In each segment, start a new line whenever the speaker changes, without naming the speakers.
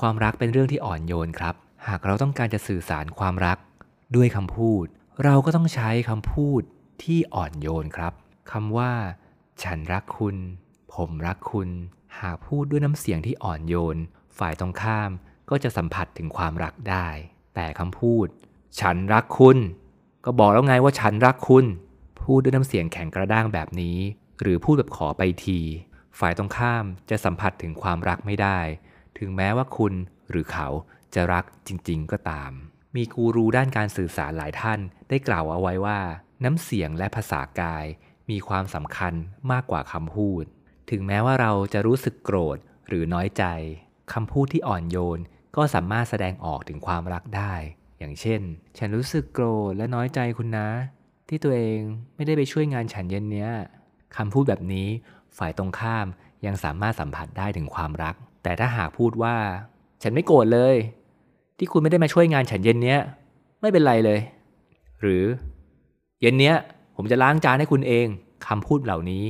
ความรักเป็นเรื่องที่อ่อนโยนครับ หากเราต้องการจะสื่อสารความรักด้วยคำพูด เราก็ต้องใช้คำพูดที่อ่อนโยนครับคำว่า ฉันรักคุณ ผมรักคุณ หากพูดด้วยน้ำเสียงที่อ่อนโยน ฝ่ายตรงข้ามก็จะสัมผัสถึงความรักได้ แต่คำพูด ฉันรักคุณ ก็บอกแล้วไงว่าฉันรักคุณ พูดด้วยน้ำเสียงแข็งกระด้างแบบนี้ หรือพูดแบบขอไปที ฝ่ายตรงข้ามจะสัมผัสถึงความรักไม่ได้ ถึงแม้ว่าคุณหรือเขาจะรักจริง ๆ ก็ตาม มีกูรูด้านการสื่อสารหลายท่านได้กล่าวเอาไว้ว่า น้ำเสียงและภาษากาย มีความสำคัญมากกว่าคำพูด ถึงแม้ว่าเราจะรู้สึกโกรธหรือน้อยใจคำพูดที่อ่อนโยนก็สามารถแสดงออกถึงความรักได้ อย่างเช่น ฉันรู้สึกโกรธและน้อยใจคุณนะ ที่ตัวเองไม่ได้ไปช่วยงานฉันเย็นเนี้ยคำพูดแบบนี้ฝ่ายตรงข้ามยังสามารถสัมผัสได้ถึงความรัก แต่ถ้าหากพูดว่า ฉันไม่โกรธเลย ที่คุณไม่ได้มาช่วยงานฉันเย็นเนี้ย ไม่เป็นไรเลย หรือ เย็นเนี้ย ผมจะล้างจานให้คุณเองคำพูดเหล่านี้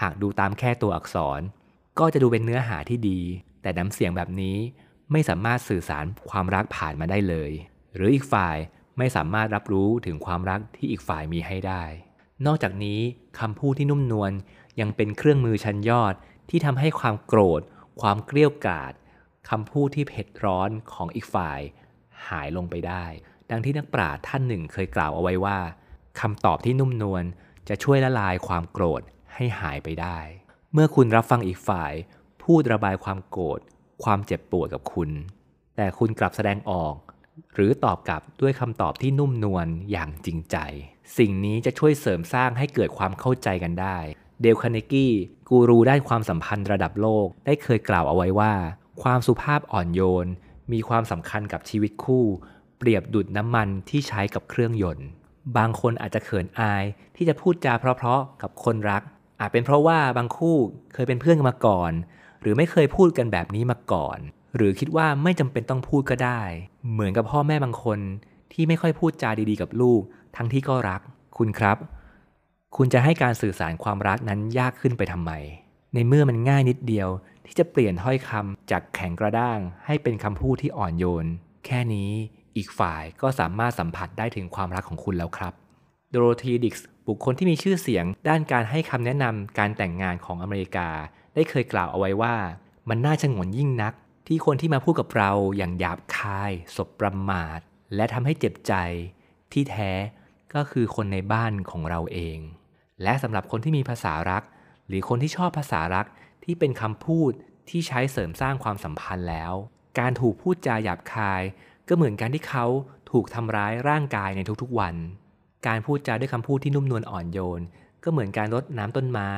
หากดูตามแค่ตัวอักษร ก็จะดูเป็นเนื้อหาที่ดี แต่น้ำเสียงแบบนี้ไม่สามารถสื่อสารความรักผ่านมาได้เลย หรืออีกฝ่ายไม่สามารถรับรู้ถึงความรักที่อีกฝ่ายมีให้ได้ นอกจากนี้คำพูดที่นุ่มนวลยังเป็นเครื่องมือชั้นยอดที่ทำให้ความโกรธ ความเกลี้ยวกาดคำพูดที่เผ็ดร้อนของอีกฝ่าย หายลงไปได้ ดังที่นักปราชญ์ท่านหนึ่งเคยกล่าวเอาไว้ว่าคำตอบที่นุ่มนวลจะช่วยละลายความโกรธให้หายไปได้ เมื่อคุณรับฟังอีกฝ่าย พูดระบายความโกรธ ความเจ็บปวดกับคุณ แต่คุณกลับแสดงออก หรือตอบกลับด้วยคำตอบที่นุ่มนวลอย่างจริงใจ สิ่งนี้จะช่วยเสริมสร้างให้เกิดความเข้าใจกันได้ เดลคาเนกี้กูรูด้านความสัมพันธ์ระดับโลก ได้เคยกล่าวเอาไว้ว่า ความสุภาพอ่อนโยน มีความสำคัญกับชีวิตคู่ เปรียบดุดน้ำมันที่ใช้กับเครื่องยนต์ บางคนอาจจะเขินอายที่จะพูดจาเพราะๆกับคนรัก อาจเป็นเพราะว่าบางคู่เคยเป็นเพื่อนกันมาก่อน หรือไม่เคยพูดกันแบบนี้มาก่อน หรือคิดว่าไม่จำเป็นต้องพูดก็ได้ เหมือนกับพ่อแม่บางคนที่ไม่ค่อยพูดจาดีๆ กับลูก ทั้งที่ก็รัก คุณครับ คุณจะให้การสื่อสารความรักนั้นยากขึ้นไปทำไม ในเมื่อมันง่ายนิดเดียว ที่จะเปลี่ยนถ้อยคำจากแข็งกระด้าง ให้เป็นคำพูดที่อ่อนโยน แค่นี้อีกฝ่ายก็สามารถสัมผัสได้ถึงความรักของคุณแล้วครับโดโรธีดิกส์บุคคลที่มีชื่อเสียง ด้านการให้คำแนะนำการแต่งงานของอเมริกา ได้เคยกล่าวเอาไว้ว่า มันน่าชงนยิ่งนัก ที่คนที่มาพูดกับเราอย่างหยาบคาย สบประมาท และทำให้เจ็บใจ ที่แท้ก็คือคนในบ้านของเราเอง และสำหรับคนที่มีภาษารัก หรือคนที่ชอบภาษารักที่เป็นคำพูดที่ใช้เสริมสร้างความสัมพันธ์แล้ว การถูกพูดจาหยาบคาย ก็เหมือนการที่เขาถูกทำร้ายร่างกายในทุกๆวัน การพูดจาด้วยคำพูดที่นุ่มนวลอ่อนโยน ก็เหมือนการรดน้ำต้นไม้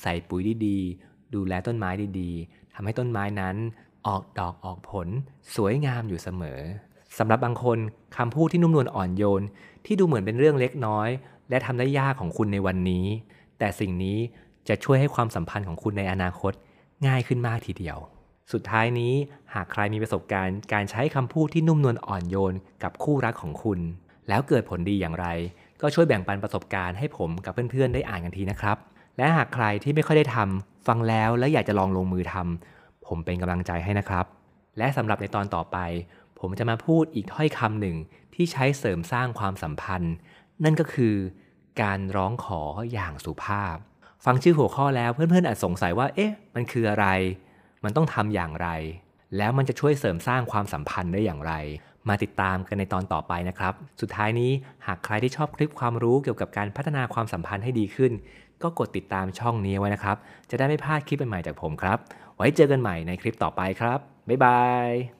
ใส่ปุ๋ยดีๆ ดูแลต้นไม้ดีๆทำให้ต้นไม้นั้นออกดอกออกผล สวยงามอยู่เสมอ สำหรับบางคนคำพูดที่นุ่มนวลอ่อนโยน ที่ดูเหมือนเป็นเรื่องเล็กน้อย และทำได้ยากของคุณในวันนี้ แต่สิ่งนี้จะช่วยให้ความสัมพันธ์ของคุณในอนาคต ง่ายขึ้นมากทีเดียว สุดท้ายนี้หากใครมีประสบการณ์ การใช้คำพูดที่นุ่มนวลอ่อนโยน กับคู่รักของคุณ แล้วเกิดผลดีอย่างไร ก็ช่วยแบ่งปันประสบการณ์ให้ผมกับเพื่อนๆได้อ่านกันทีนะครับ และหากใครที่ไม่ค่อยได้ทำฟังแล้วและอยากจะลองลงมือทำผมเป็นกำลังใจให้นะครับ และสำหรับในตอนต่อไป ผมจะมาพูดอีกถ้อยคำหนึ่งที่ใช้เสริมสร้างความสัมพันธ์ นั่นก็คือ การร้องขออย่างสุภาพ ฟังชื่อหัวข้อแล้วเพื่อนๆอาจสงสัยว่า เอ๊ะ มันคืออะไร มันต้องทำอย่างไร แล้วมันจะช่วยเสริมสร้างความสัมพันธ์ได้อย่างไร มาติดตามกันในตอนต่อไปนะครับ สุดท้ายนี้หากใครที่ชอบคลิปความรู้เกี่ยวกับการพัฒนาความสัมพันธ์ให้ดีขึ้น ก็กดติดตามช่องนี้ไว้นะครับ จะได้ไม่พลาดคลิปใหม่ๆจากผมครับ ไว้เจอกันใหม่ในคลิปต่อไปครับบ๊ายบาย